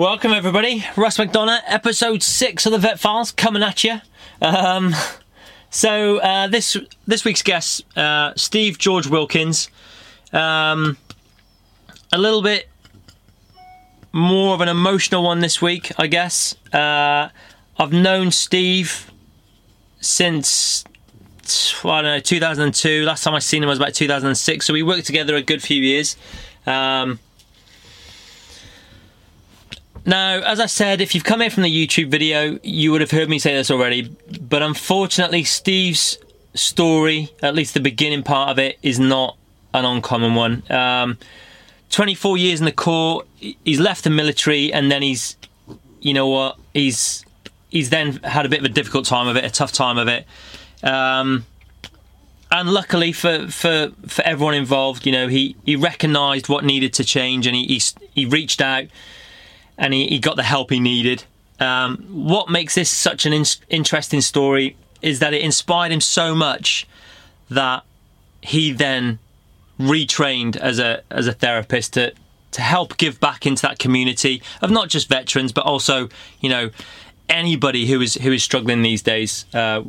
Welcome everybody, Russ McDonough, episode six of the Vet Files coming at you. Um, so uh, this this week's guest, uh, Steve Jorg Wilkins, um, a little bit more of an emotional one this week, I guess. Uh, I've known Steve since I don't know 2002. Last time I seen him was about 2006, so we worked together a good few years. Um, now, as I said, if you've come in from the YouTube video, you would have heard me say this already, but unfortunately, Steve's story, at least the beginning part of it, is not an uncommon one. Um, 24 years in the Corps, he's left the military, and then he's, you know what, he's he's then had a bit of a difficult time of it, a tough time of it. Um, and luckily for, for, for everyone involved, you know, he, he recognised what needed to change and he, he, he reached out and he, he got the help he needed. Um, what makes this such an in- interesting story is that it inspired him so much that he then retrained as a as a therapist to to help give back into that community of not just veterans but also you know anybody who is who is struggling these days uh,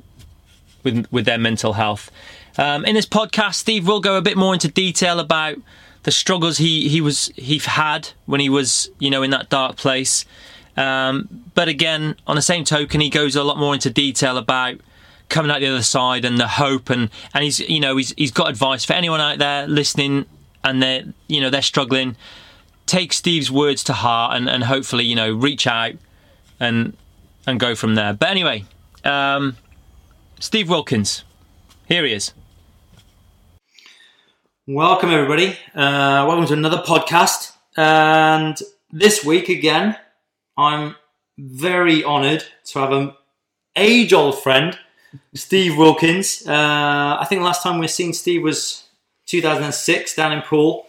with with their mental health. Um, in this podcast, Steve will go a bit more into detail about the struggles he he was he had when he was you know in that dark place. Um, but again, on the same token, he goes a lot more into detail about coming out the other side and the hope and and he's you know he's he's got advice for anyone out there listening and they're you know they're struggling. Take Steve's words to heart and, and hopefully you know reach out and and go from there. But anyway, um, Steve Wilkins, here he is. Welcome, everybody. Uh, welcome to another podcast. And this week, again, I'm very honoured to have an age old friend, Steve Wilkins. Uh, I think the last time we've seen Steve was 2006 down in Poole.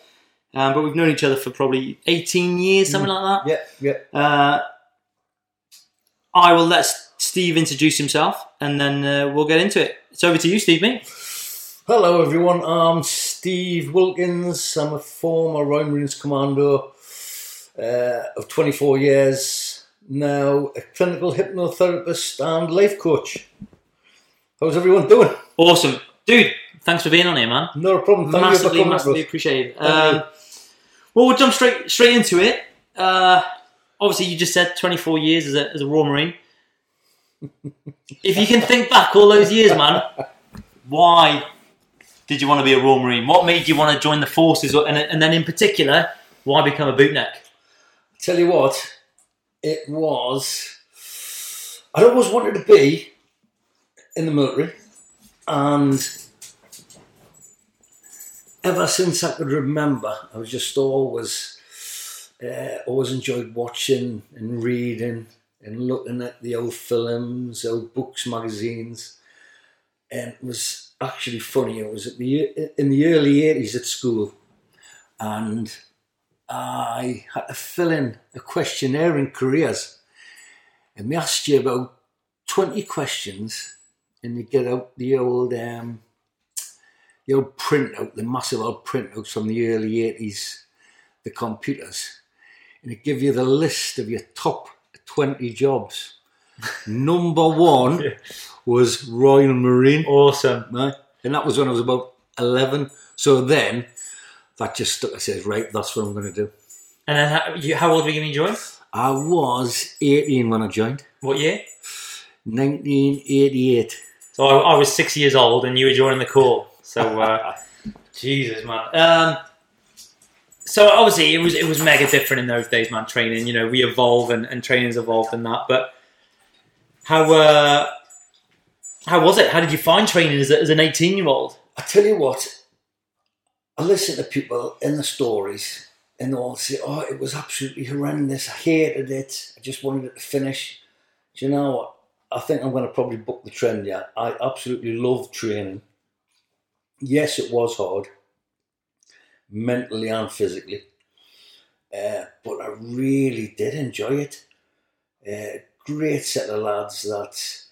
Um, but we've known each other for probably 18 years, something like that. Yeah, yeah. Uh, I will let Steve introduce himself and then uh, we'll get into it. It's over to you, Steve, mate. Hello, everyone. I'm Steve Wilkins. I'm a former Royal Marines Commando uh, of 24 years, now a clinical hypnotherapist and life coach. How's everyone doing? Awesome. Dude, thanks for being on here, man. No problem. Thank massively, you massively appreciated. Um, well, we'll jump straight straight into it. Uh, obviously, you just said 24 years as a, as a Royal Marine. if you can think back all those years, man, why did you want to be a Royal Marine? What made you want to join the forces? And, and then, in particular, why become a bootneck? Tell you what, it was. I'd always wanted to be in the military, and ever since I could remember, I was just always, uh, always enjoyed watching and reading and looking at the old films, old books, magazines, and it was actually funny. It was at the in the early eighties at school, and I had to fill in a questionnaire in careers, and they asked you about twenty questions, and you get out the old um, the old printout, the massive old printouts from the early eighties, the computers, and it give you the list of your top twenty jobs. Number one was Royal Marine Awesome. right? And that was when I was about 11. So then that just stuck. I said, right, that's what I'm going to do. And then, how, you, how old were you when you joined? I was 18 when I joined, What year? 1988. So I, I was six years old, and you were joining the Corps. So uh, Jesus, man. Um, so obviously it was it was mega different in those days, man. Training, you know, we evolve and, and training's evolved and that. But how uh, how was it? How did you find training as, a, as an eighteen year old? I tell you what, I listen to people in the stories and they all say, oh, it was absolutely horrendous. I hated it. I just wanted it to finish. Do you know what? I think I'm going to probably book the trend, yeah. I absolutely love training. Yes, it was hard, mentally and physically. Uh, but I really did enjoy it. Uh, great set of lads that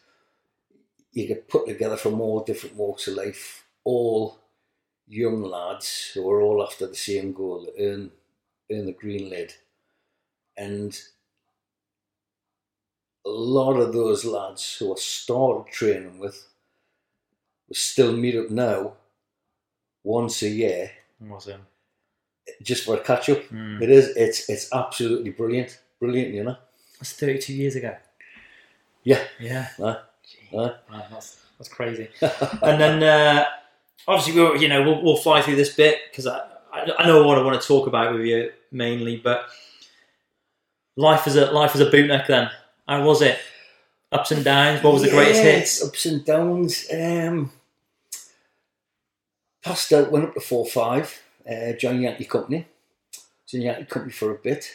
you could put together from all different walks of life, all young lads who are all after the same goal, earn, earn the green lid. And a lot of those lads who I started training with we still meet up now once a year Awesome. just for a catch up. Mm. It is. It's it's absolutely brilliant. Brilliant, you know. That's 32 years ago. Yeah. Yeah. Aye. Gee. Aye. Wow, that's that's crazy. and then uh, obviously we'll you know we'll, we'll fly through this bit because I, I I know what I want to talk about with you mainly, but life as a life as a bootneck. Then how was it? Ups and downs. What was the greatest hits? Ups and downs. Um, out, went up to four five. Uh, joined Yankee Company. In Yankee Company for a bit.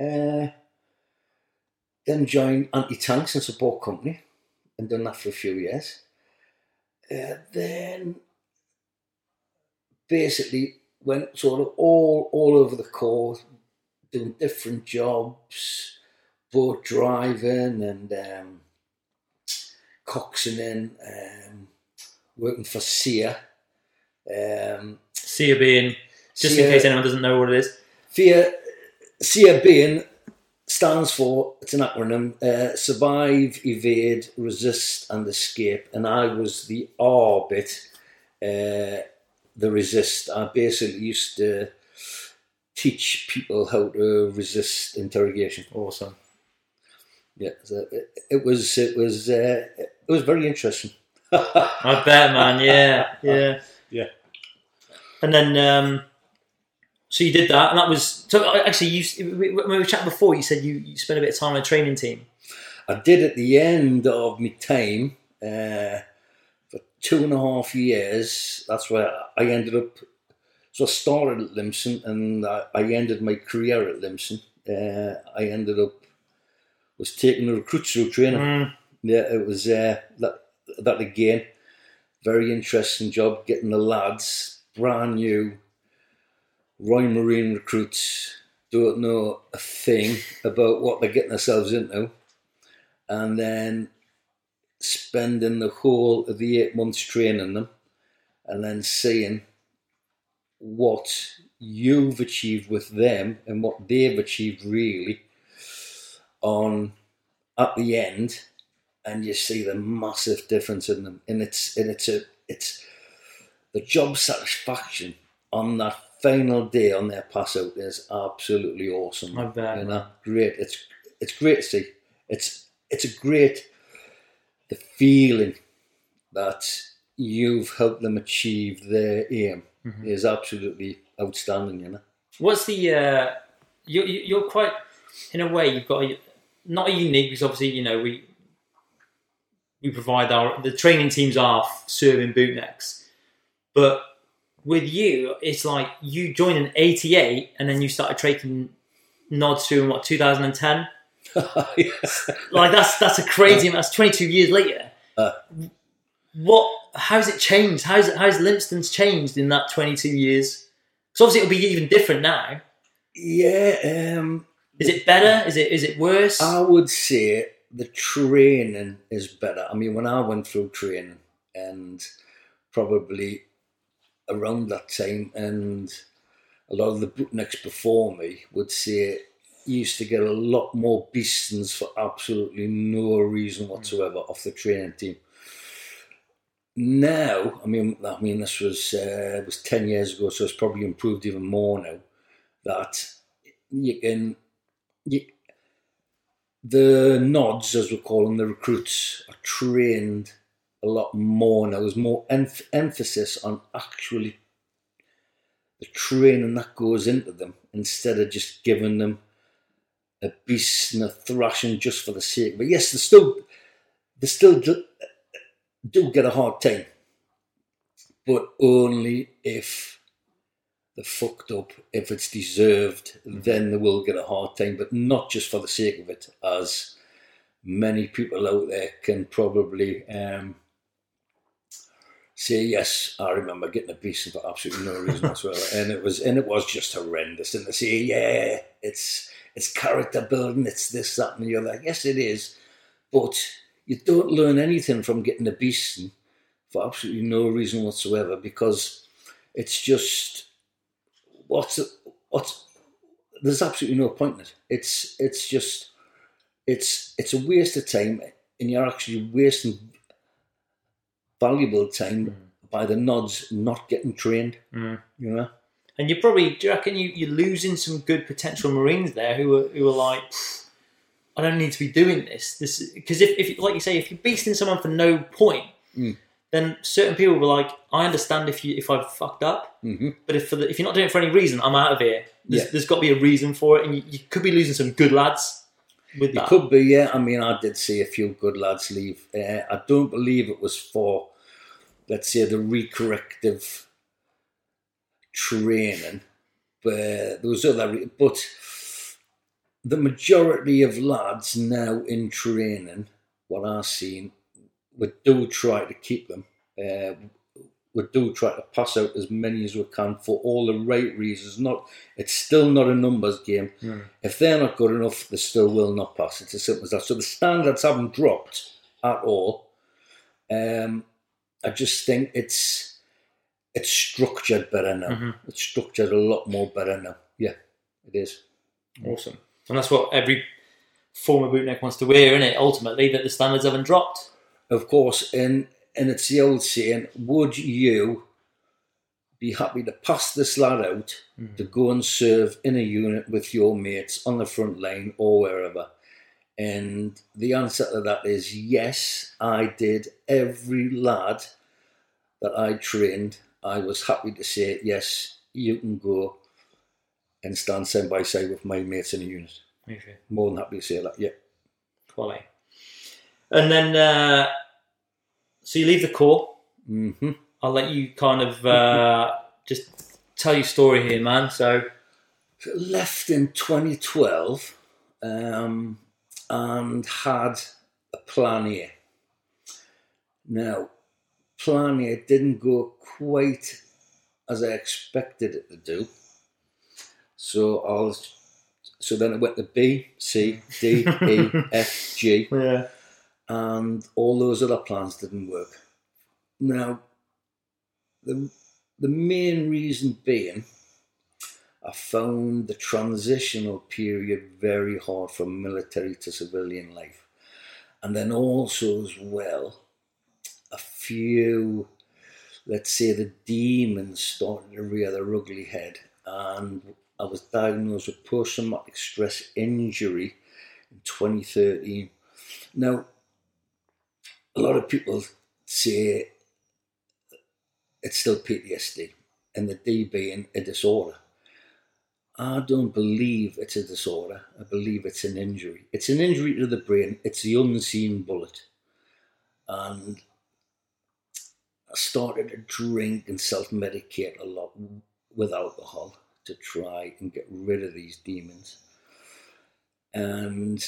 Uh, then joined Anti Tanks and Support Company, and done that for a few years. Uh, then basically went sort of all all over the course, doing different jobs, boat driving and um, coxswain, um, working for SERE. Um, SERE being just SERE in case anyone doesn't know what it is. FIA, SERE being stands for, it's an acronym, uh, Survive, Evade, Resist and Escape. And I was the R bit, uh, the resist. I basically used to teach people how to resist interrogation. Awesome. Yeah, so it, it was, it was, uh, it was very interesting. I bet, man. Yeah, yeah, Yeah. And then, um, so you did that, and that was so. uh, Actually, you we- when we were chatting before, you said you, you spent a bit of time on a training team. I did at the end of my time uh, for two and a half years. That's where I ended up. So I started at Lympstone and I, I ended my career at Lympstone. Uh, I ended up was taking the recruits through training. Mm, Yeah, it was uh, that that again. Very interesting job getting the lads brand new Royal Marine recruits don't know a thing about what they're getting themselves into, and then spending the whole of the eight months training them, and then seeing what you've achieved with them and what they've achieved really on at the end and you see the massive difference in them. And it's and it's a it's the job satisfaction on that final day on their pass out is absolutely awesome I bet. you know great it's it's great to see it's it's a great the feeling that you've helped them achieve their aim Mhm. is absolutely outstanding you know What's the? Uh, you're you're quite, in a way, you've got a, not a unique because obviously you know we we provide our the training teams are serving bootnecks, but with you, it's like you joined in '88 and then you started taking nods through in what 2010. Like that's that's a crazy. amount. That's 22 years later. Uh. what? How's it changed? How's it? How's Lympstone's changed in that 22 years? So obviously it'll be even different now. yeah um Is it better? Is it is it worse? I would say the training is better. I mean, when I went through training, and probably around that time, and a lot of the bootnecks before me would say you used to get a lot more beastings for absolutely no reason whatsoever off the training team. Now, I mean, I mean, this was uh, was ten years ago, so it's probably improved even more now. That you can you, the nods, as we call them, the recruits, are trained a lot more now. There's more emph- emphasis on actually the training that goes into them instead of just giving them a beast and a thrashing just for the sake. But yes, they still they still do, do get a hard time, but only if they're fucked up. If it's deserved, then they will get a hard time, but not just for the sake of it, as many people out there can probably um, say, "Yes, I remember getting a beast for absolutely no reason whatsoever," and it was and it was just horrendous. And they say, "Yeah, it's it's character building, it's this, that, and you're like, Yes, it is, but you don't learn anything from getting a beast for absolutely no reason whatsoever because it's just what's what's there's absolutely no point in it. It's it's just it's it's a waste of time, and you're actually wasting valuable time by the nods not getting trained. Mm. You know, And you probably do you reckon you, you're losing some good potential Marines there who are who are like, I don't need to be doing this. This because if, if like you say, if you're beasting someone for no point, Mm. then certain people will like, I understand if you if I've fucked up, hmm but if for the, if you're not doing it for any reason, I'm out of here. There's, Yeah. there's got to be a reason for it, and you, you could be losing some good lads with it that. could be. Yeah, I mean, I did see a few good lads leave. Uh, I don't believe it was for, let's say, the recorrective training, but there was other. But the majority of lads now in training, what I've seen, we do try to keep them. Uh, we do try to pass out as many as we can for all the right reasons. Not, it's still not a numbers game. Mm. If they're not good enough, they still will not pass. It's as simple as that. So the standards haven't dropped at all. Um, I just think it's it's structured better now. Mhm. It's structured a lot more better now. Yeah, it is. Awesome, and that's what every former bootneck wants to wear, isn't it? Ultimately, that the standards haven't dropped. Of course, and and it's the old saying: Would you be happy to pass this lad out to go and serve in a unit with your mates on the front line or wherever? And the answer to that is yes, I did. Every lad that I trained, I was happy to say, yes, you can go and stand side by side with my mates in a unit. Okay. More than happy to say that, yeah. Quality. And then, uh, so you leave the corps. hmm I'll let you kind of uh, just tell your story here, man. So, left in 2012 um, and had a plan A. Now, plan A didn't go quite as I expected it to do. So I was, so then it went to B, C, D, E, F, G, yeah. and all those other plans didn't work. Now, the the main reason being, I found the transitional period very hard from military to civilian life, and then also as well, a few, let's say, the demons started to rear their ugly head, and I was diagnosed with post-traumatic stress injury in 2013. Now, a lot of people say it's still PTSD and the D being a disorder. I don't believe it's a disorder. I believe it's an injury. It's an injury to the brain. It's the unseen bullet. And I started to drink and self medicate a lot with alcohol to try and get rid of these demons. And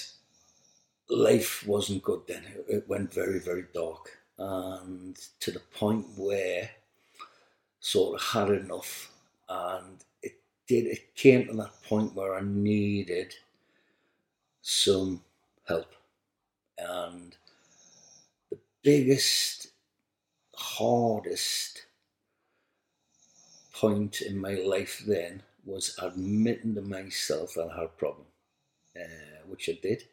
life wasn't good then. It- went very, very dark. And to the point where sort of had enough. And did, it came to that point where I needed some help. And the biggest, hardest point in my life then was admitting to myself that I had a problem, uh, which I did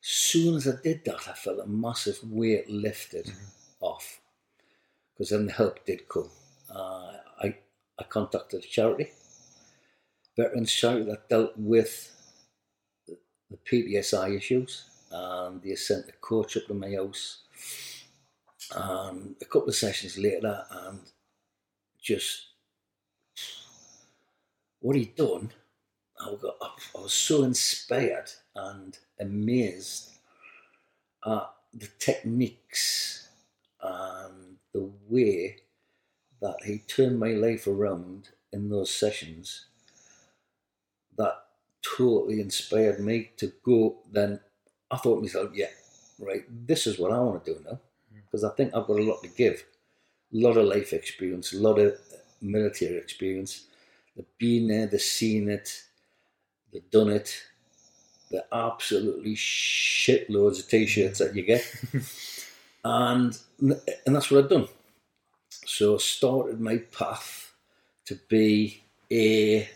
soon as I did that, I felt a massive weight lifted off because then the help did come. Uh, I, I contacted a charity, veterans charity that dealt with the PTSI issues, and they sent a coach up to my house. And a couple of sessions later, and just what he'd done, I, got, I was so inspired and amazed at the techniques and the way that he turned my life around in those sessions that totally inspired me to go then I thought to myself, yeah, right, this is what I want to do now. Hmm. Because I think I've got a lot to give. A lot of life experience, a lot of military experience. They've been there, they've seen it, they've done it. They're absolutely shitloads of t-shirts that you get. and and that's what I've done. So I started my path to be a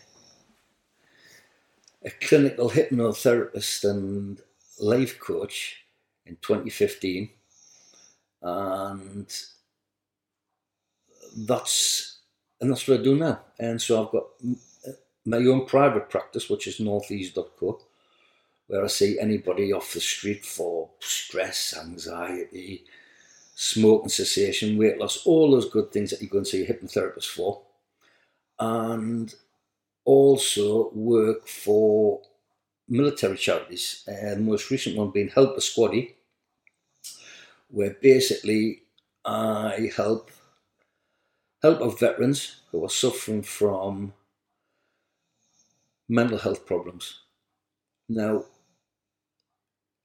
a clinical hypnotherapist and life coach in 2015, and that's and that's what I do now. And so I've got my own private practice, which is northease.co, where I see anybody off the street for stress, anxiety, smoking cessation, weight loss, all those good things that you go and see a hypnotherapist for. And also work for military charities. And the most recent one being Help a Squaddy, where basically I help help of veterans who are suffering from mental health problems. Now,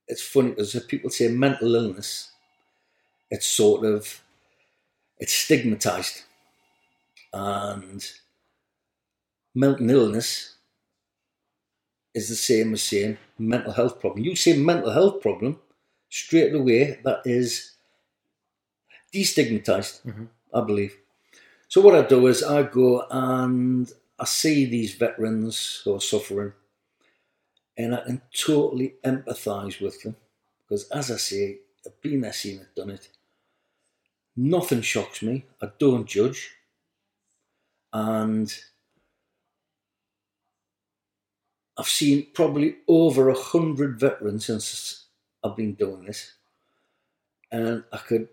it's funny because if people say mental illness, it's sort of it's stigmatized, and mental illness is the same as saying mental health problem. You say mental health problem, straight away that is destigmatized, Mm-hmm. I believe. So what I do is I go and I see these veterans who are suffering, and I can totally empathise with them because, as I say, I've been there, seen it, done it. Nothing shocks me. I don't judge, and I've seen probably over a hundred veterans since I've been doing this, and I could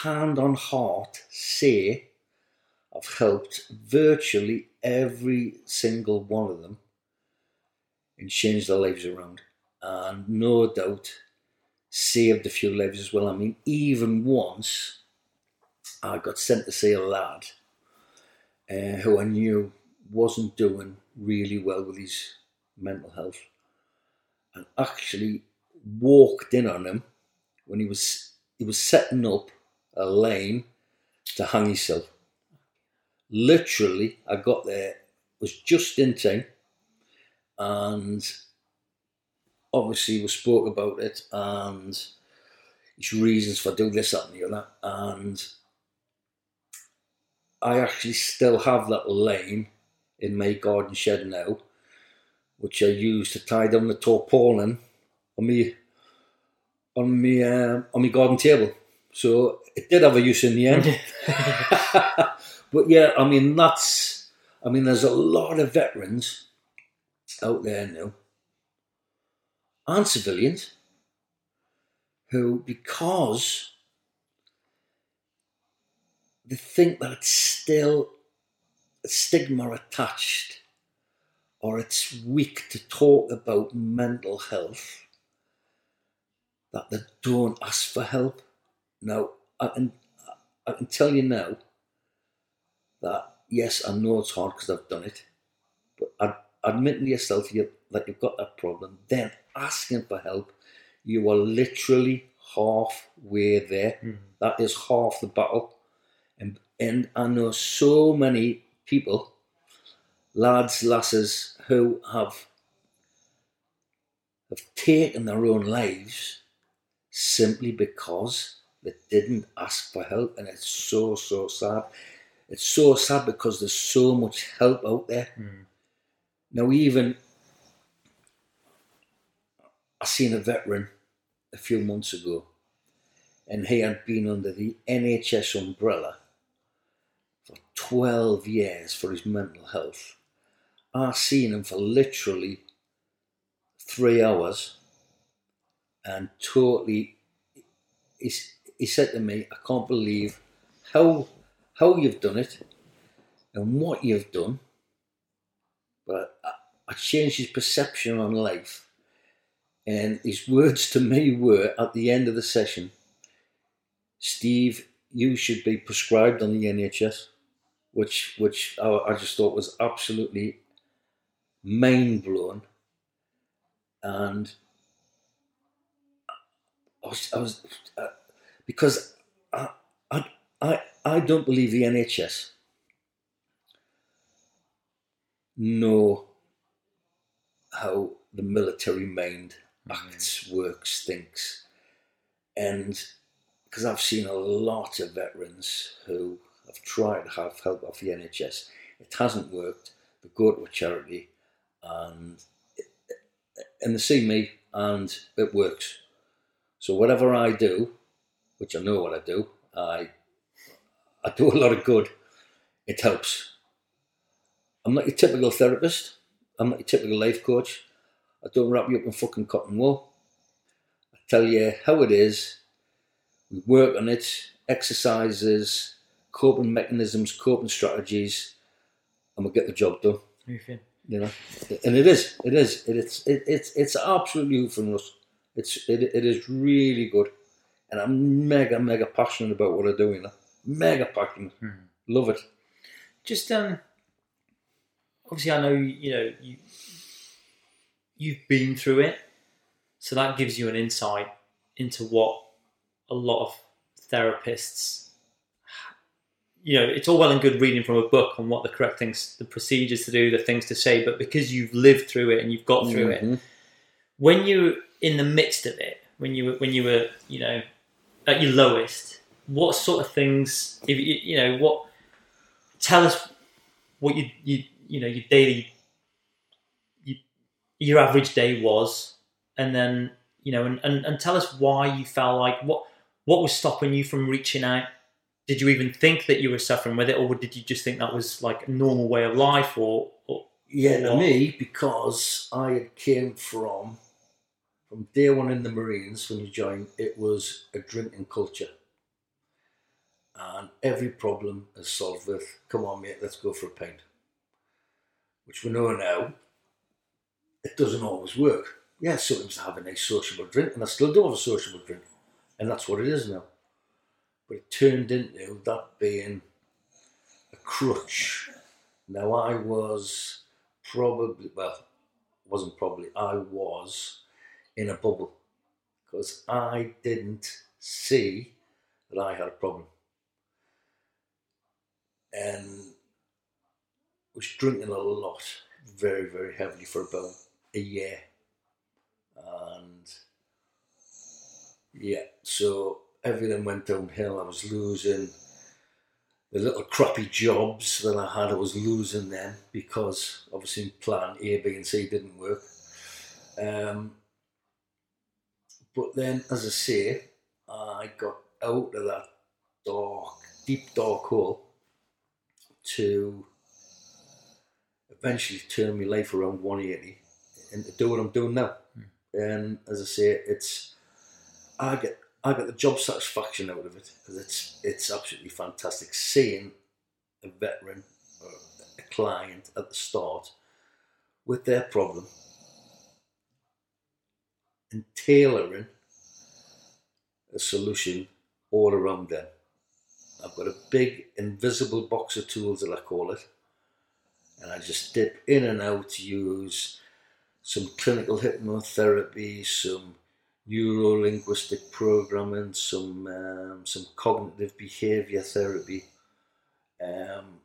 hand on heart say I've helped virtually every single one of them and changed their lives around. And no doubt saved a few lives as well. I mean, even once I got sent to see a lad uh, who I knew wasn't doing really well with his mental health and actually walked in on him when he was he was setting up a lane to hang himself literally, I got there, was just in time, and obviously we spoke about it and his reasons for doing this, that, and the other. And I actually still have that lane in my garden shed now, which I used to tie down the tarpaulin on me on me uh, on my garden table. So it did have a use in the end. but yeah, I mean that's I mean there's a lot of veterans out there now and civilians who because they think that it's still a stigma attached or it's weak to talk about mental health that they don't ask for help. Now, I can, I can tell you now that yes, I know it's hard because I've done it, but ad- admitting to yourself you, that you've got that problem, then asking for help, you are literally halfway there. Mhm. That is half the battle. And, and I know so many people, lads, lasses, who have have taken their own lives simply because they didn't ask for help, and it's so so sad. It's so sad because there's so much help out there. Mm. Now, even I seen a veteran a few months ago, and he had been under the NHS umbrella for 12 years for his mental health. I seen him for literally three hours and totally he, he said to me, I can't believe how how you've done it and what you've done. But I, I changed his perception on life. And his words to me were at the end of the session, Steve, you should be prescribed on the NHS, which which I, I just thought was absolutely mind blowing. And I was, I was uh, because I, I, I, I don't believe the NHS know how the military mind acts, works, thinks. And because I've seen a lot of veterans who have tried to have help off the NHS, it hasn't worked. They go to a charity and and they see me and it works. So whatever I do, which I know what I do, I I do a lot of good. It helps. I'm not your typical therapist. I'm not your typical life coach. I don't wrap you up in fucking cotton wool. I tell you how it is. We work on it, exercises, coping mechanisms, coping strategies, and we get the job done. You know, and it is, it is, it, it's, it, it's, it's absolutely for. It's, it, it is really good, and I'm mega, mega passionate about what I do. You know, mega passionate. Love it. Just um, obviously, I know you know you you've been through it, so that gives you an insight into what a lot of therapists. You know, it's all well and good reading from a book on what the correct things, the procedures to do, the things to say, but because you've lived through it and you've got through it, Mhm. when you're in the midst of it, when you were when you were you know at your lowest, what sort of things if you, you know what tell us what you you you know your daily you, your average day was, and then you know and, and and tell us why you felt like what what was stopping you from reaching out. Did you even think that you were suffering with it, or did you just think that was like a normal way of life, or, or Yeah, What? me, because I had came from from day one in the Marines when you joined, it was a drinking culture. And every problem is solved with, come on mate, let's go for a pint. Which we know now, it doesn't always work. Yeah, sometimes I have a nice sociable drink, and I still do have a sociable drink. And that's what it is now. But it turned into that being a crutch. Now I was probably well, wasn't probably I was in a bubble because I didn't see that I had a problem, and was drinking a lot, very very heavily for about a year, and yeah, so everything went downhill. I was losing the little crappy jobs that I had, I was losing them because obviously plan A, B, and C didn't work. Um, but then, as I say, I got out of that dark, deep dark hole to eventually turn my life around 180 and to do what I'm doing now. And as I say, it's I get I get the job satisfaction out of it because it's it's absolutely fantastic seeing a veteran or a client at the start with their problem and tailoring a solution all around them. I've got a big invisible box of tools that I call it, and I just dip in and out, to use some clinical hypnotherapy, some neuro linguistic programming, some um, some cognitive behavior therapy, um,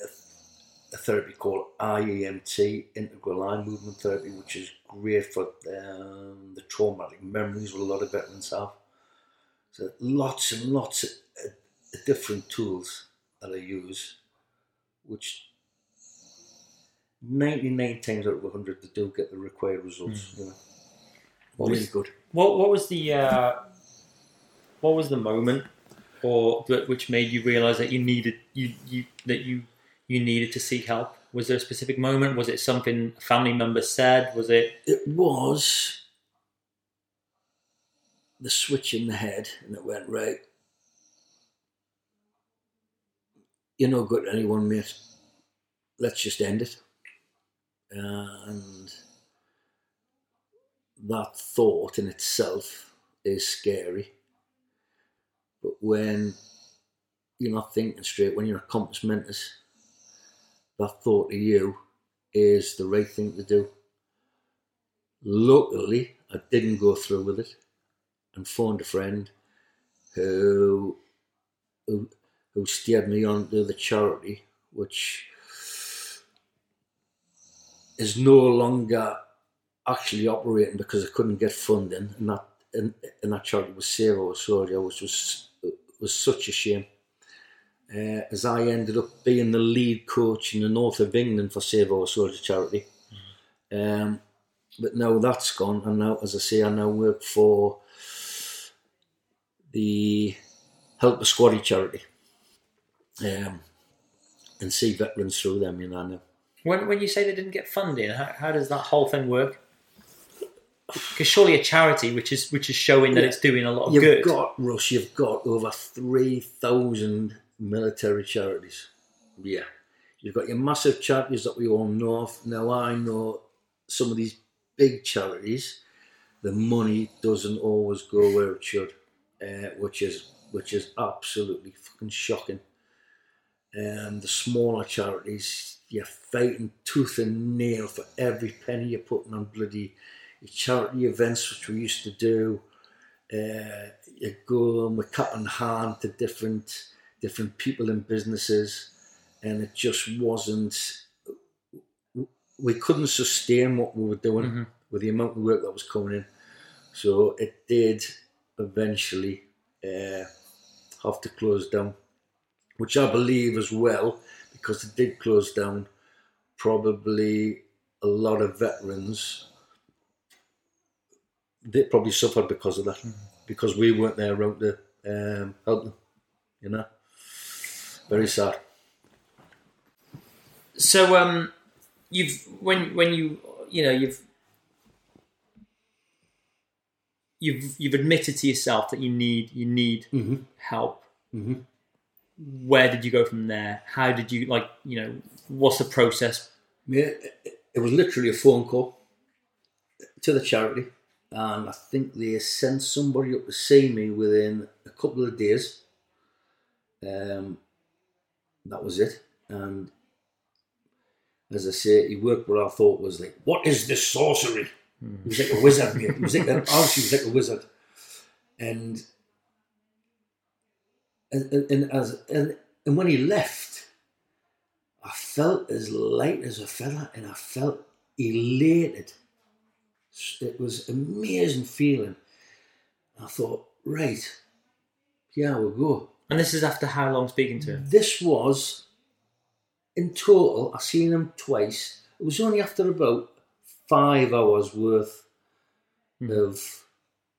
a, a therapy called IEMT, integral eye movement therapy, which is great for um, the traumatic memories a lot of veterans have. So lots and lots of, uh, different tools that I use, which 99 times out of 100 they do get the required results. You know. What really was- good. What what was the uh, what was the moment, or that which made you realize that you needed you, you that you you needed to seek help? Was there a specific moment? Was it something a family member said? Was it It was the switch in the head, and it went right. You're no good to anyone, mate. Let's just end it. and that thought in itself is scary. But when you're not thinking straight, when you're a that thought to you is the right thing to do. Luckily, I didn't go through with it and phoned a friend who who, who steered me on to the charity, which is no longer actually operating because I couldn't get funding, and that and, and that charity was Save Our Soldier, which was was such a shame. Uh, as I ended up being the lead coach in the north of England for Save Our Soldier charity, um, but now that's gone, and now, as I say, I now work for the Help a Squaddy charity, um, and see veterans through them. You know. When, when you say they didn't get funding, how, how does that whole thing work? Because surely a charity, which is which is showing that Yeah. it's doing a lot of good, You've got Russ. You've got over three thousand military charities. Yeah, you've got your massive charities that we all know of. Now I know some of these big charities. The money doesn't always go where it should, uh, which is which is absolutely fucking shocking. And the smaller charities, you're fighting tooth and nail for every penny you're putting on bloody charity events, which we used to do uh, you go and we're cut in hand to different different people and businesses, and it just wasn't. We couldn't sustain what we were doing Mhm. with the amount of work that was coming in, so it did eventually uh, have to close down, which I believe as well because it did close down. Probably a lot of veterans they probably suffered because of that, because we weren't there around to um, help them. You know, very sad. So um, you've when when you you know you've you've you've admitted to yourself that you need you need Mm-hmm. help. Mhm. Where did you go from there? How did you like you know what's the process? Yeah, it was literally a phone call to the charity, and I think they sent somebody up to see me within a couple of days. Um, that was it, and as I say, he worked what I thought was like, what is this sorcery? He was like a wizard, mate. He was like, honestly, he was like a wizard, and and, and, and as and, and when he left, I felt as light as a feather, and I felt elated. It was amazing feeling. I thought, right, yeah, we'll go. And this is after how long speaking to him? This was, in total, I seen him twice. It was only after about five hours worth of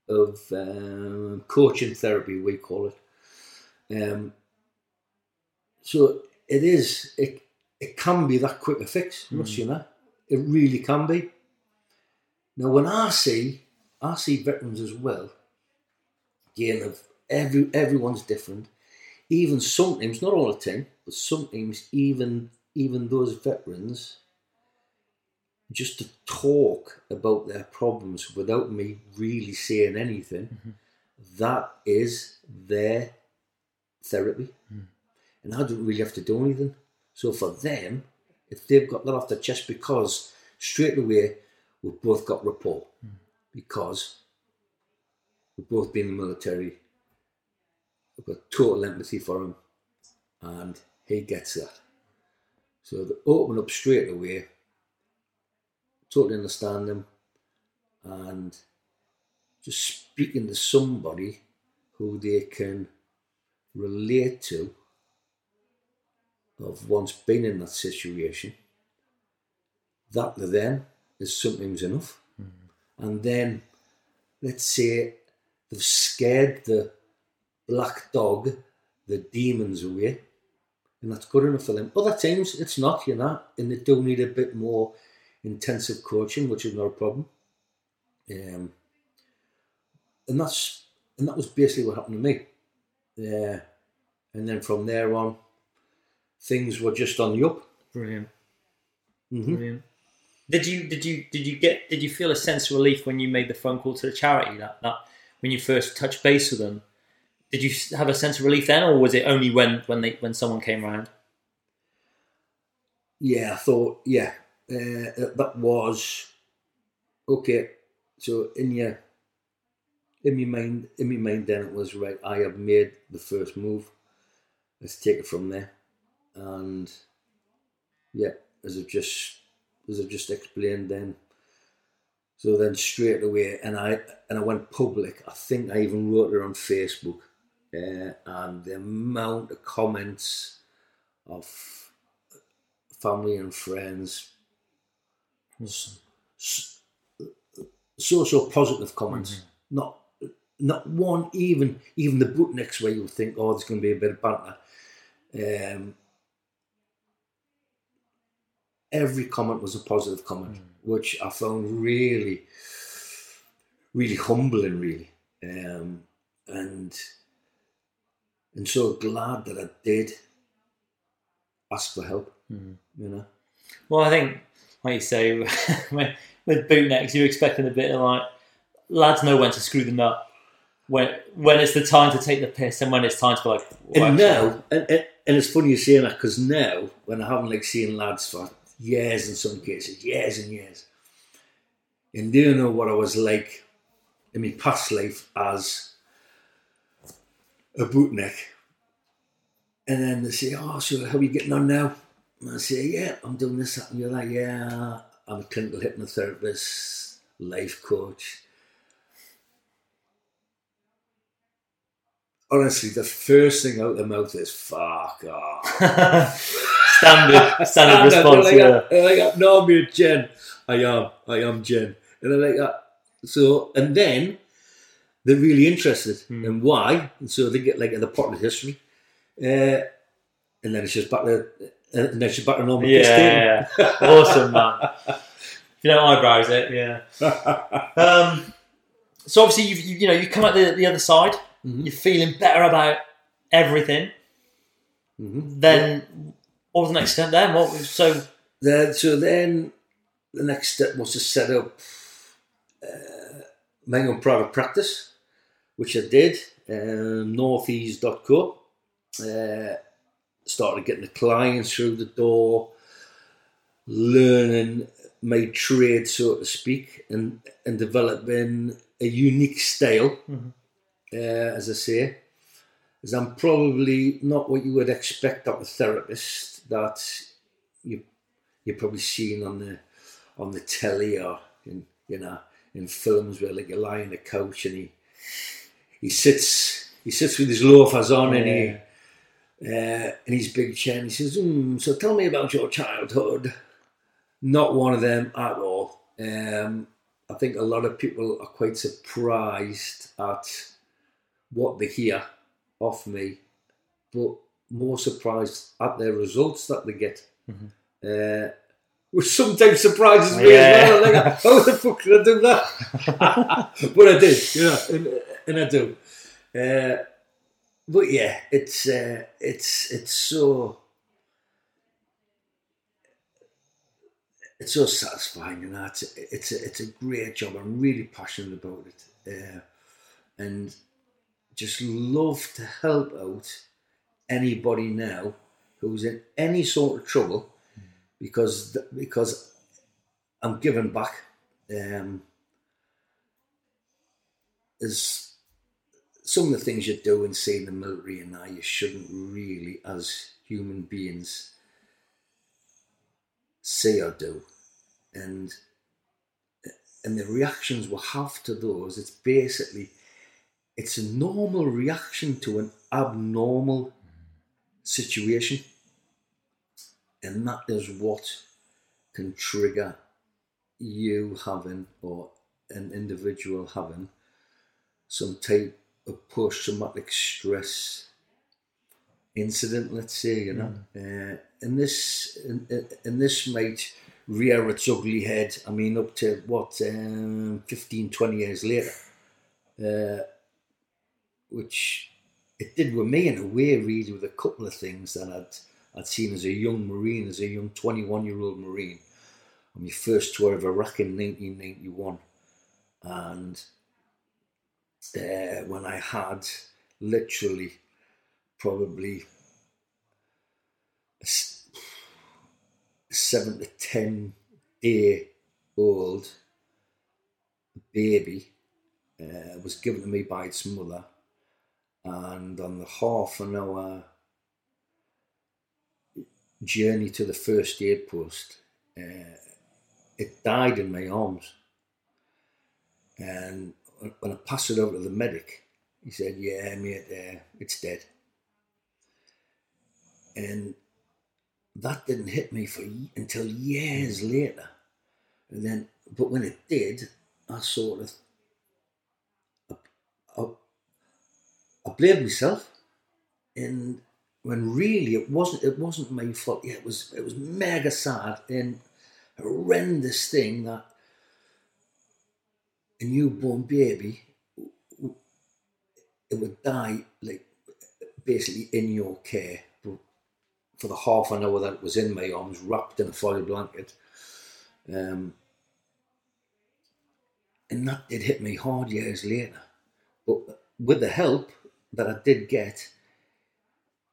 of um, coaching therapy, we call it. Um, so it is. It it can be that quick a fix, Russ, you know. It really can be. Now, when I see, I see veterans as well. Again, of every everyone's different. Even sometimes, not all the time, but sometimes even even those veterans, just to talk about their problems without me really saying anything, mm-hmm. that is their therapy. Mm. And I don't really have to do anything. So for them, if they've got that off their chest, because straight away we've both got rapport, because we've both been in the military, I've got total empathy for him, and he gets that. So they open up straight away, totally understand them, and just speaking to somebody who they can relate to of once been in that situation, that to them is sometimes enough. And then, let's say they've scared the black dog, the demons away, and that's good enough for them. Other times it's not, you know, and they do need a bit more intensive coaching, which is not a problem. Um, and that's and that was basically what happened to me. Yeah, and then from there on, things were just on the up. Brilliant. hmm Brilliant. Did you did you did you get did you feel a sense of relief when you made the phone call to the charity that that when you first touched base with them? Did you have a sense of relief then, or was it only when when they when someone came around? Yeah, I thought, yeah, uh, that was okay. So in your in my mind, in my mind, then it was right. I have made the first move. Let's take it from there. And yeah, as I've just as I've just explained, then so then straight away, and I and I went public. I think I even wrote it on Facebook, uh, and the amount of comments of family and friends so so positive comments. Not not one even even the bootnecks where you would think, oh, there's going to be a bit of banter. Um, every comment was a positive comment, which I found really, really humbling, really, um, and and so glad that I did ask for help. You know, Well, I think, like you say, with with bootnecks, you're expecting a bit of like lads know when to screw them up. When when it's the time to take the piss, and when it's time to be like. and now, and, and, and it's funny you saying that because now, when I haven't like seen lads for years in some cases, years and years, and do you know what I was like in my past life as a bootneck. And then they say, Oh, so how are you getting on now? And I say, Yeah, I'm doing this, that, and you're like, Yeah, I'm a clinical hypnotherapist, life coach. Honestly, the first thing out of the mouth is fuck off. standard standard response. like Yeah. that. Like that. No, I'm your Jen. I am. I am Jen. And I like that. So, and then they're really interested in why. And so they get like at the part of history. Uh, and then it's just back to, and then just back to normal. Yeah, awesome, man. If you don't eyebrows it, yeah. Um, so obviously, you've, you you know you come out the, the other side. Mhm. You're feeling better about everything. Mhm. Then what was the next step? Then what? Was, so Then, so then the next step was to set up uh, my own private practice, which I did, um, northease.co. Uh, started getting the clients through the door, learning my trade, so to speak, and, and developing a unique style, uh, as I say. As I'm probably not what you would expect of a therapist that you you've probably seen on the on the telly or in you know in films where like you lie on a couch and he he sits he sits with his loafers on and he uh, and his big chin. He says, mm, "So tell me about your childhood." Not one of them at all. Um, I think a lot of people are quite surprised at what they hear off me, but more surprised at their results that they get. Uh, which sometimes surprises me as well. Yeah. Like, how the fuck did I do that? but I did, you know, and, and I do. Uh, but yeah, it's uh, it's it's so it's so satisfying, you know. It's it's a, it's a great job. I'm really passionate about it, uh, and just love to help out anybody now who's in any sort of trouble because because I'm giving back. Um, some of the things you do and say in the military and now you shouldn't really, as human beings, say or do, and and the reactions we have to those. It's basically it's a normal reaction to an abnormal situation, and that is what can trigger you having or an individual having some type of post-traumatic stress incident, let's say, you know. Uh, and this and, and this might rear its ugly head, I mean, up to, what, um, 15, 20 years later. Uh, which it did with me in a way, really, with a couple of things that I'd, I'd seen as a young Marine, as a young 21-year-old Marine, on my first tour of Iraq in 1991. And uh, when I had literally probably a seven to ten day old baby uh, was given to me by its mother, and on the half an hour journey to the first aid post, uh, it died in my arms. And when- I passed it over to the medic, he said, "Yeah, mate, uh, it's dead." And that didn't hit me for until years later. And then, but when it did, I sort of I, I, I blamed myself, and when really it wasn't it wasn't my fault. Yeah, it was it was mega sad and horrendous thing that a newborn baby it would die like basically in your care for, the half an hour that it was in my arms, wrapped in a foil blanket. Um, and that did hit me hard years later. But with the help that I did get,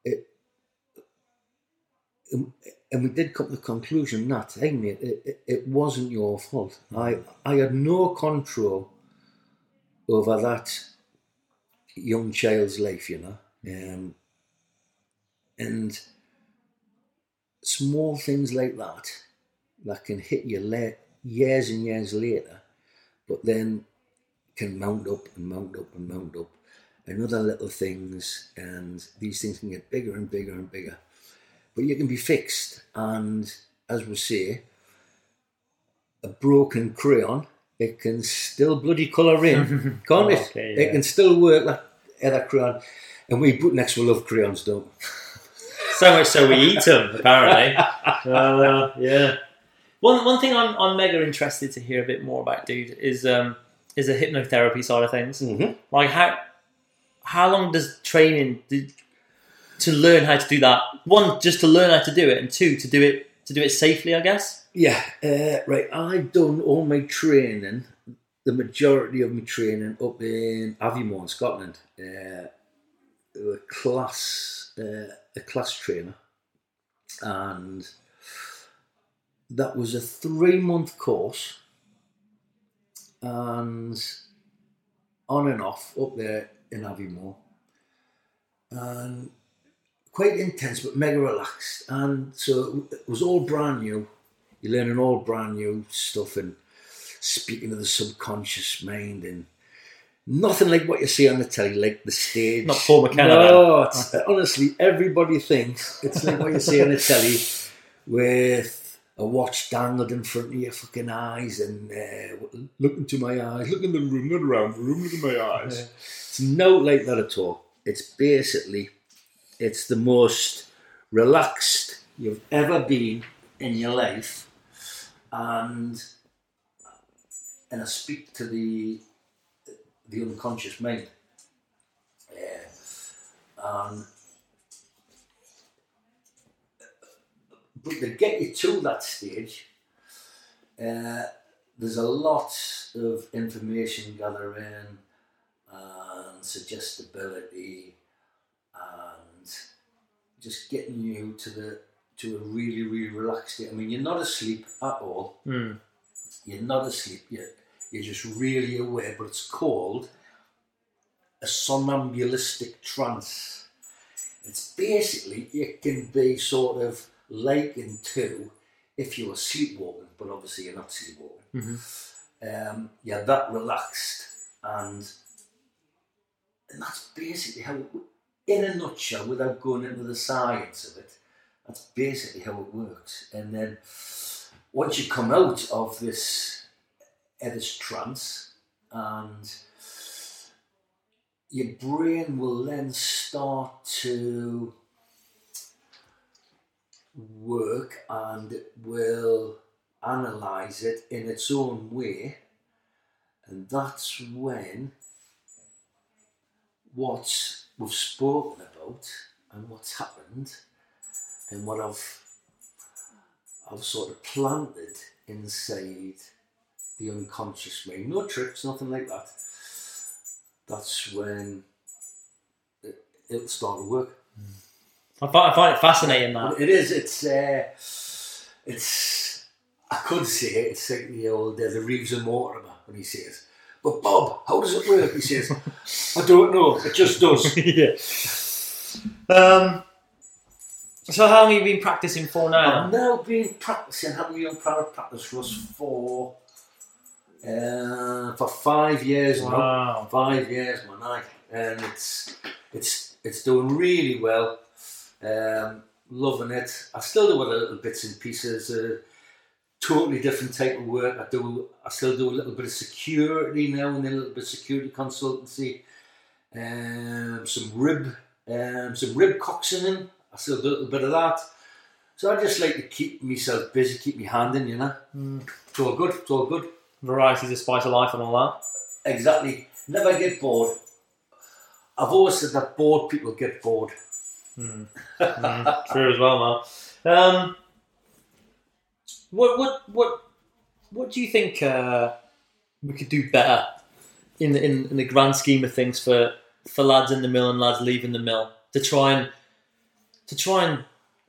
it, and we did come to the conclusion that, hey mate, it, it, it wasn't your fault. I, I had no control over that young child's life, you know. Um, and small things like that that can hit you late, years and years later, but then can mount up and mount up and mount up, and other little things, and these things can get bigger and bigger and bigger. But you can be fixed, and as we say, a broken crayon, it can still bloody colour in, can't it? Okay, It can still work like other crayon. And we bootnecks will love crayons, don't? So much so we eat them, apparently. well, uh, yeah. One one thing I'm I'm mega interested to hear a bit more about, dude, is um is the hypnotherapy side of things. Mm-hmm. Like how how long does training do, to learn how to do that? One, just to learn how to do it, and two, to do it to do it safely. I guess. Yeah, uh, right. I've done all my training, the majority of my training up in Aviemore in Scotland. Uh, a class, uh, a class trainer, and that was a three month course, and on and off up there in Aviemore, and quite intense but mega relaxed. And so it was all brand new. You're learning all brand new stuff and speaking to the subconscious mind and nothing like what you see on the telly, like the stage. Not Paul McKenna, No, honestly, everybody thinks it's like what you see on the telly with a watch dangled in front of your fucking eyes and uh, look into my eyes, look in the room, not around the room, look in my eyes. It's no like that at all. It's basically, it's the most relaxed you've ever been in your life, and and I speak to the the unconscious mind. Yeah. Um, but to get you to that stage, uh, there's a lot of information gathering and suggestibility and just getting you to the to a really really relaxed state. I mean, you're not asleep at all. Mm. You're not asleep. You're you're just really aware, but it's called a somnambulistic trance. It's basically it can be sort of likened to if you were sleepwalking, but obviously you're not sleepwalking. Um, you're that relaxed, and and that's basically how, it, in a nutshell, without going into the science of it, that's basically how it works. And then once you come out of this, uh, this trance, and your brain will then start to work and will analyze it in its own way and that's when what we've spoken about and what's happened and what I've I've sort of planted inside the unconscious mind. No tricks, nothing like that. That's when it, it'll start to work. Hmm. I find, I find it fascinating that. It is. It's. Uh, it's. I could say it, it's like the old uh, the Reeves and Mortimer when he says, "But Bob, how does it work?" He says, "I don't know. It just does." yeah. Um. So how long have you been practicing for now? I've now been practicing. I've been on practice for us for uh, for five years now. Wow. Five years, my I, and it's it's it's doing really well. Um, loving it. I still do other little bits and pieces. Uh, totally different type of work. I do. I still do a little bit of security now and then, a little bit of security consultancy. Um, some rib, um, some rib coxing. I still do a little bit of that. So I just like to keep myself busy, keep my hand in, you know. It's all good. It's all good. Variety's the spice of life and all that. Exactly. Never get bored. I've always said that bored people get bored. That. Mm, true as well, man. Um, what what what what do you think uh, we could do better in the, in, in the grand scheme of things for for lads in the mill and lads leaving the mill to try and to try and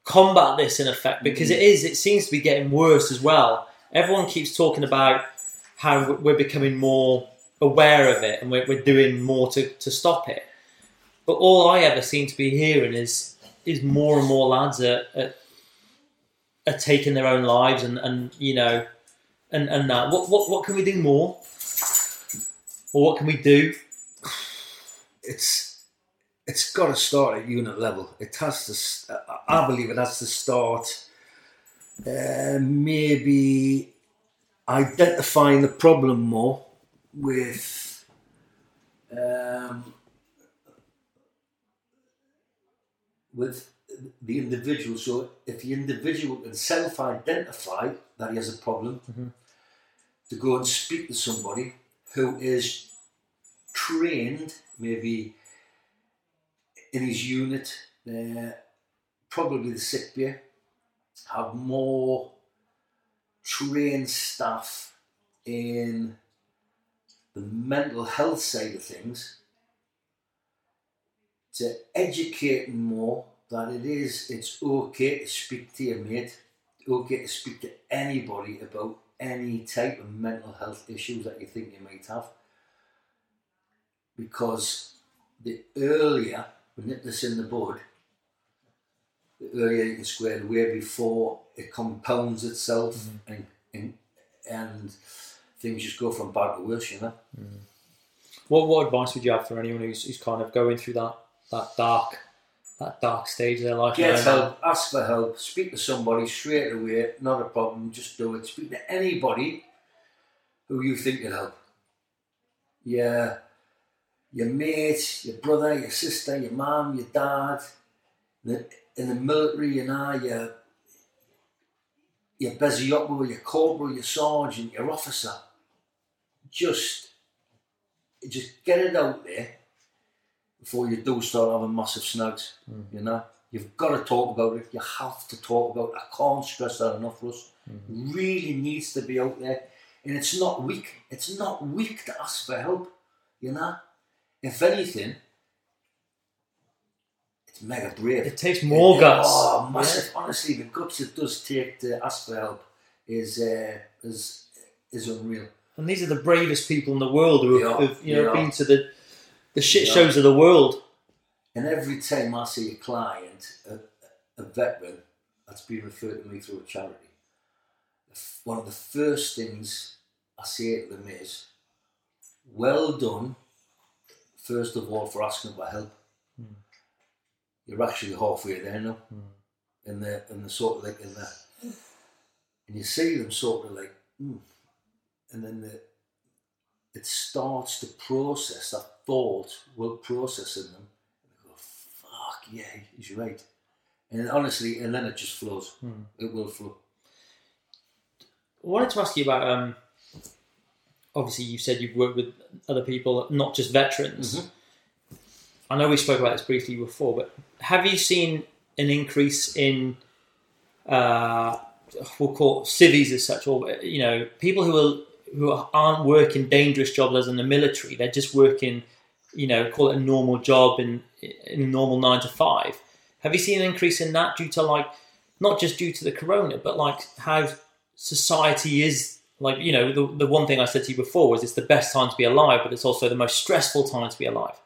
combat this in effect because it is it seems to be getting worse as well. Everyone keeps talking about how we're becoming more aware of it and we're, we're doing more to, to stop it. But all I ever seem to be hearing is is more and more lads are, are, are taking their own lives and, and you know and, and that. What, what what can we do more? Or what can we do? It's it's got to start at unit level. It has to. I believe it has to start. Uh, maybe identifying the problem more with um, with the individual. So if the individual can self-identify that he has a problem, to go and speak to somebody who is trained, maybe in his unit, uh, probably the sick bay, have more trained staff in the mental health side of things to educate more that it is. It's okay to speak to your mate, okay to speak to anybody about any type of mental health issues that you think you might have. Because the earlier we nip this in the bud, the earlier you can square it away before it compounds itself mm-hmm. and, and and things just go from bad to worse, you know. Mm-hmm. What what advice would you have for anyone who's, who's kind of going through that that dark that dark stage of their life? Get help, ask for help, speak to somebody straight away, not a problem, just do it. Speak to anybody who you think can help. Yeah, your mate, your brother, your sister, your mum, your dad, the, in the military, you know, your, your busy up with your corporal, your sergeant, your officer. Just, just get it out there before you do start having massive snags. You know, you've got to talk about it. You have to talk about it. I can't stress that enough, Russ. Really needs to be out there, and it's not weak. It's not weak to ask for help. You know, if anything, it's mega brave. It takes more guts. Oh, massive! Honestly, the guts it does take to ask for help is uh, is is unreal. And these are the bravest people in the world who have, Yeah, you know yeah. been to the the shit shows of the world. And every time I see a client, a, a veteran that's been referred to me through a charity, one of the first things I say to them is, "Well done, first of all, for asking for help. You're actually halfway there now." And the and the sort of like in the, and you see them sort of like, mm. and then the it starts to process that thought will process in them. And they go, fuck yeah, he's right. And honestly, and then it just flows. It will flow. I wanted to ask you about. Um, obviously, you said you've worked with other people, not just veterans. Mhm. I know we spoke about this briefly before, but have you seen an increase in, uh, we'll call it civvies as such, or you know, people who are who aren't working dangerous jobs as in the military? They're just working, you know, call it a normal job in in a normal nine to five. Have you seen an increase in that due to like, not just due to the corona, but like how society is like you know the, the one thing I said to you before was it's the best time to be alive, but it's also the most stressful time to be alive.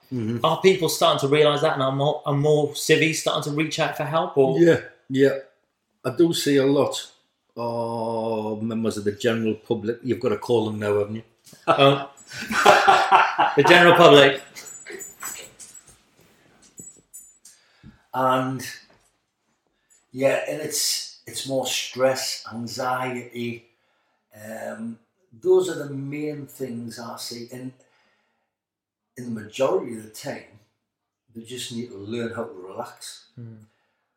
Are people starting to realise that, and are more, are more civvies starting to reach out for help? Or Yeah, yeah. I do see a lot of members of the general public. You've got to call them now, haven't you? Um, the general public? And yeah, and it's it's more stress, anxiety, Um, those are the main things I see, and in the majority of the time, they just need to learn how to relax.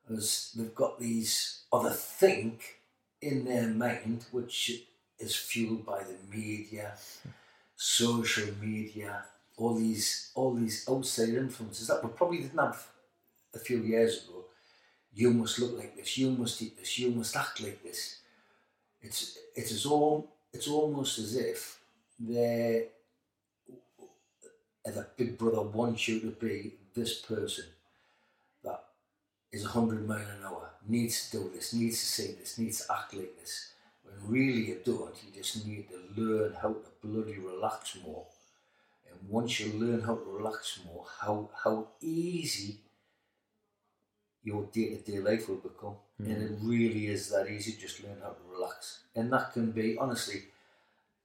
As they've got these other think in their mind, which is fueled by the media, social media, all these all these outside influences that we probably didn't have a few years ago. You must look like this. You must eat this. You must act like this. It's it is all. It's almost as if they the big brother wants you to be this person that is 100 mile an hour, needs to do this, needs to say this, needs to act like this. When really you don't, you just need to learn how to bloody relax more. And once you learn how to relax more, how, how easy your day to day life will become. And it mm. really is that easy, just learn how to relax. And that can be, honestly,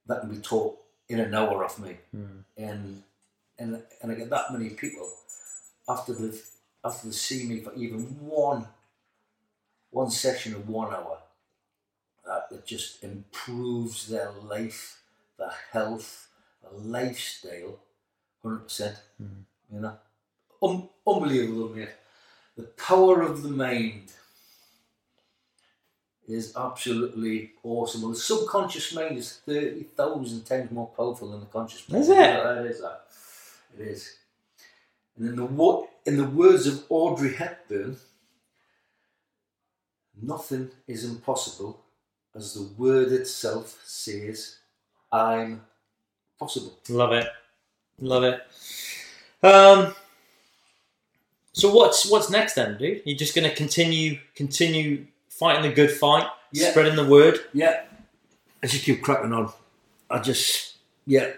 that can be taught in an hour of me. Mm. And and and I get that many people after they've after they see me for even one one session of one hour that it just improves their life, their health, their lifestyle, hundred percent. Mm. You know, unbelievable, mate. The power of the mind is absolutely awesome. Well, the subconscious mind is thirty thousand times more powerful than the conscious mind. Is it? Yeah, it is that. It is. And in the wo- in the words of Audrey Hepburn, nothing is impossible as the word itself says, I'm possible. Love it, love it. Um, so what's what's next then, dude? You're just gonna continue continue fighting the good fight, Yeah. spreading the word. Yeah. I just keep cracking on. I just, yeah.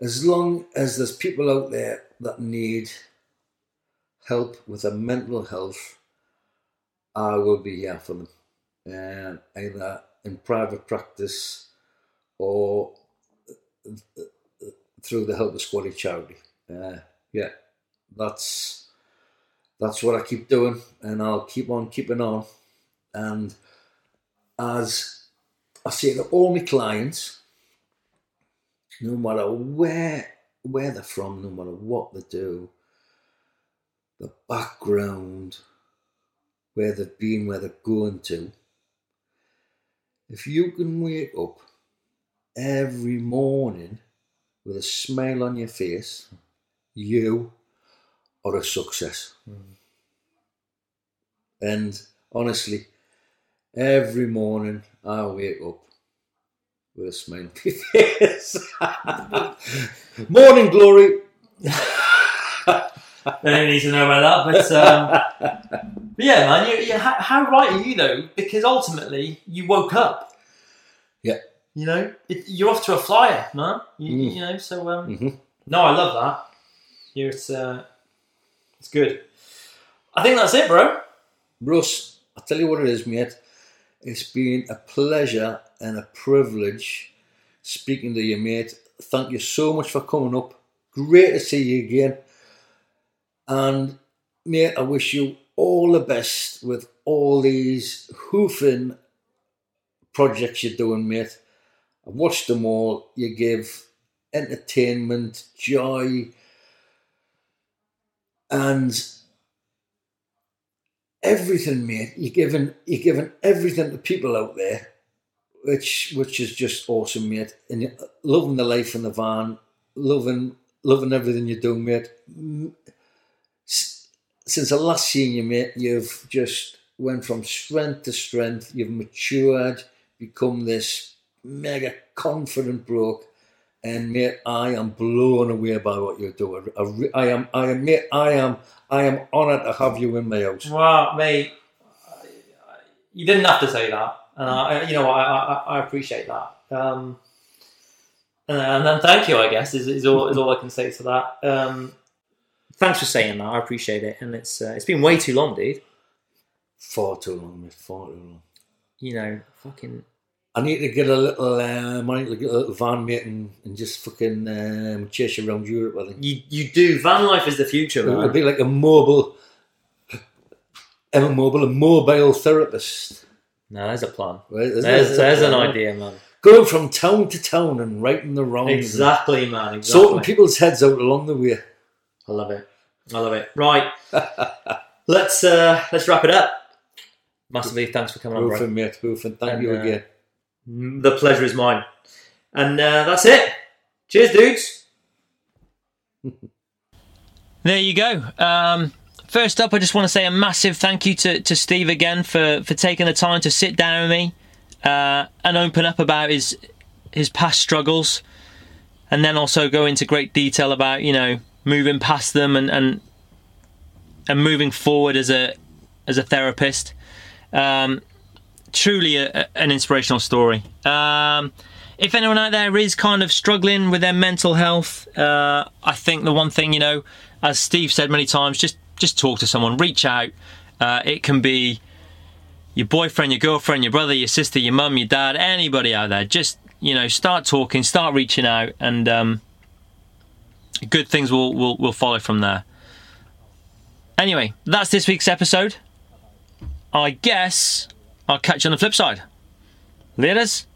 As long as there's people out there that need help with their mental health, I will be here for them. And either in private practice or through the Help of Squatty charity. Uh, yeah, that's that's what I keep doing, and I'll keep on keeping on. And as I say to all my clients, no matter where where they're from, no matter what they do, the background, where they've been, where they're going to, if you can wake up every morning with a smile on your face, you are a success. And honestly, every morning I wake up with a smile. Morning glory. I don't need to know about that, but, um, but yeah, man. You, you, how, how right are you though? Because ultimately, you woke up. Yeah. You know, it, you're off to a flyer, man. You, Mm. you know, so um, Mhm. no, I love that. You're, it's uh, it's good. I think that's it, bro. Russ, I'll tell you what it is, mate. It's been a pleasure and a privilege speaking to you, mate. Thank you so much for coming up. Great to see you again. And, mate, I wish you all the best with all these hoofing projects you're doing, mate. I've watched them all. You give entertainment, joy, and everything, mate. You're giving you're giving everything to people out there, which which is just awesome, mate. And loving the life in the van, loving loving everything you're doing, mate. Since I last seen you, mate, you've just went from strength to strength. You've matured, become this mega confident bloke. And mate, I am blown away by what you're doing. I, am, I am, mate, I am, I am honoured to have you in my house. Wow, mate. You didn't have to say that, and I, you know, I, I, I appreciate that. Um, and, and then thank you, I guess, is, is all is all I can say to that. Um, thanks for saying that. I appreciate it, and it's uh, it's been way too long, dude. Far too long, mate. Far too long. You know, fucking. I need to get a little, um, I need to get a little van, mate, and, and just fucking um, chase you around Europe. I think You you do. Van life is the future, I'd be like a mobile, a mobile, a mobile therapist. No, there's a plan. Right? Isn't There's it? there's an idea, man. going from town to town and righting the wrongs, Exactly, man. Exactly. sorting people's heads out along the way. I love it. I love it. Right. let's uh let's wrap it up. Massively thanks for coming on. Mate. Thank And, you uh, again. The pleasure is mine. And uh, that's it. Cheers, dudes. There you go. Um, first up, I just want to say a massive thank you to, to Steve again for, for taking the time to sit down with me uh, and open up about his his past struggles, and then also go into great detail about you know moving past them and and, and moving forward as a as a therapist. Um, truly a, an inspirational story. Um, if anyone out there is kind of struggling with their mental health, uh, I think the one thing you know, as Steve said many times, just just talk to someone, reach out. Uh, it can be your boyfriend, your girlfriend, your brother, your sister, your mum, your dad, anybody out there. Just you know, start talking, start reaching out, and um, good things will, will will follow from there. Anyway, that's this week's episode. I guess I'll catch you on the flip side. Laters.